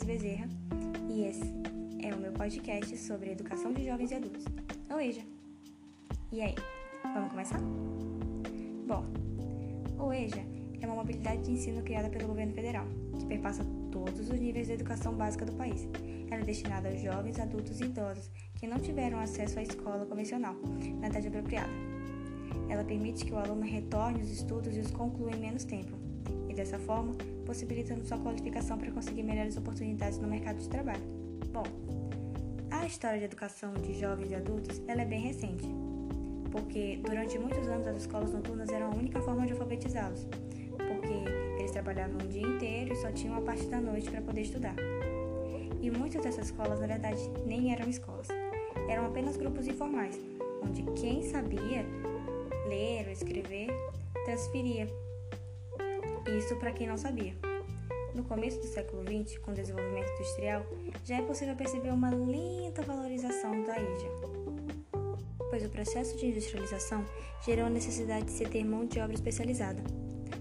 Bezerra e esse é o meu podcast sobre educação de jovens e adultos. EJA. E aí, vamos começar? Bom, o EJA é uma mobilidade de ensino criada pelo governo federal, que perpassa todos os níveis de educação básica do país. Ela é destinada aos jovens, adultos e idosos que não tiveram acesso à escola convencional na idade apropriada. Ela permite que o aluno retorne os estudos e os conclua em menos tempo, e dessa forma, possibilitando sua qualificação para conseguir melhores oportunidades no mercado de trabalho. Bom, a história de educação de jovens e adultos ela é bem recente, porque durante muitos anos as escolas noturnas eram a única forma de alfabetizá-los, porque eles trabalhavam o dia inteiro e só tinham a parte da noite para poder estudar. E muitas dessas escolas, na verdade, nem eram escolas, eram apenas grupos informais, onde quem sabia ler ou escrever transferia isso para quem não sabia. No começo do século XX, com o desenvolvimento industrial, já é possível perceber uma lenta valorização da ilha, pois o processo de industrialização gerou a necessidade de se ter mão de obra especializada.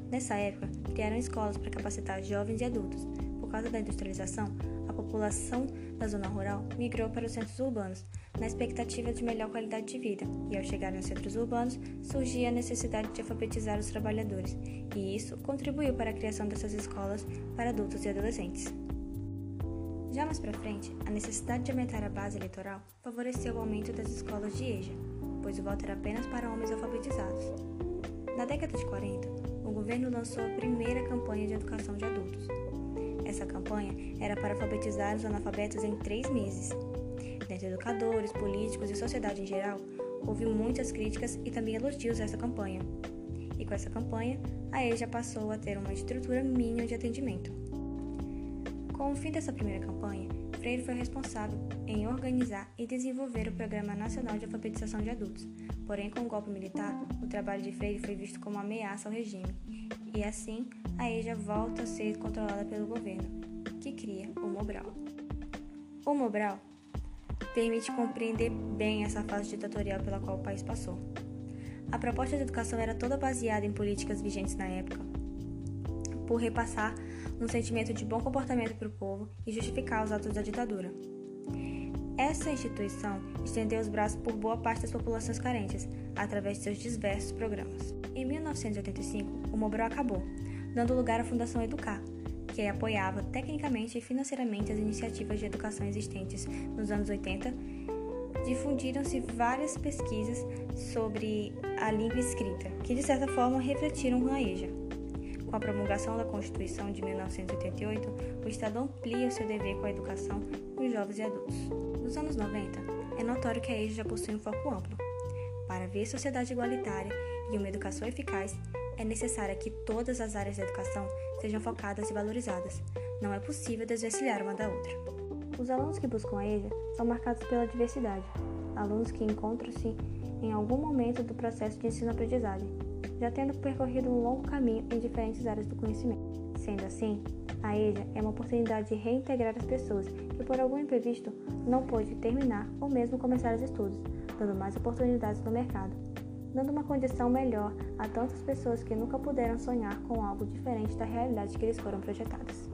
Nessa época, criaram escolas para capacitar jovens e adultos. Por causa da industrialização, a população da zona rural migrou para os centros urbanos, na expectativa de melhor qualidade de vida, e ao chegar aos centros urbanos, surgia a necessidade de alfabetizar os trabalhadores, e isso contribuiu para a criação dessas escolas para adultos e adolescentes. Já mais para frente, a necessidade de aumentar a base eleitoral favoreceu o aumento das escolas de EJA, pois o voto era apenas para homens alfabetizados. Na década de 40, o governo lançou a primeira campanha de educação de adultos. Essa campanha era para alfabetizar os analfabetos em três meses, entre educadores, políticos e sociedade em geral, houve muitas críticas e também elogios a essa campanha. E com essa campanha, a EJA passou a ter uma estrutura mínima de atendimento. Com o fim dessa primeira campanha, Freire foi responsável em organizar e desenvolver o Programa Nacional de Alfabetização de Adultos. Porém, com o golpe militar, o trabalho de Freire foi visto como ameaça ao regime, e assim a EJA volta a ser controlada pelo governo, que cria o Mobral. O Mobral permite compreender bem essa fase ditatorial pela qual o país passou. A proposta de educação era toda baseada em políticas vigentes na época, por repassar um sentimento de bom comportamento para o povo e justificar os atos da ditadura. Essa instituição estendeu os braços por boa parte das populações carentes, através de seus diversos programas. Em 1985, o Mobral acabou, dando lugar à Fundação Educar, que apoiava tecnicamente e financeiramente as iniciativas de educação existentes nos anos 80, difundiram-se várias pesquisas sobre a língua escrita, que de certa forma refletiram a EJA. Com a promulgação da Constituição de 1988, o Estado amplia o seu dever com a educação dos jovens e adultos. Nos anos 90, é notório que a EJA possui um foco amplo. Para ver sociedade igualitária e uma educação eficaz, é necessária que todas as áreas da educação sejam focadas e valorizadas. Não é possível desvencilhar uma da outra. Os alunos que buscam a EJA são marcados pela diversidade, alunos que encontram-se em algum momento do processo de ensino-aprendizagem, já tendo percorrido um longo caminho em diferentes áreas do conhecimento. Sendo assim, a EJA é uma oportunidade de reintegrar as pessoas que, por algum imprevisto, não pôde terminar ou mesmo começar os estudos, dando mais oportunidades no mercado dando uma condição melhor a tantas pessoas que nunca puderam sonhar com algo diferente da realidade que lhes foram projetadas.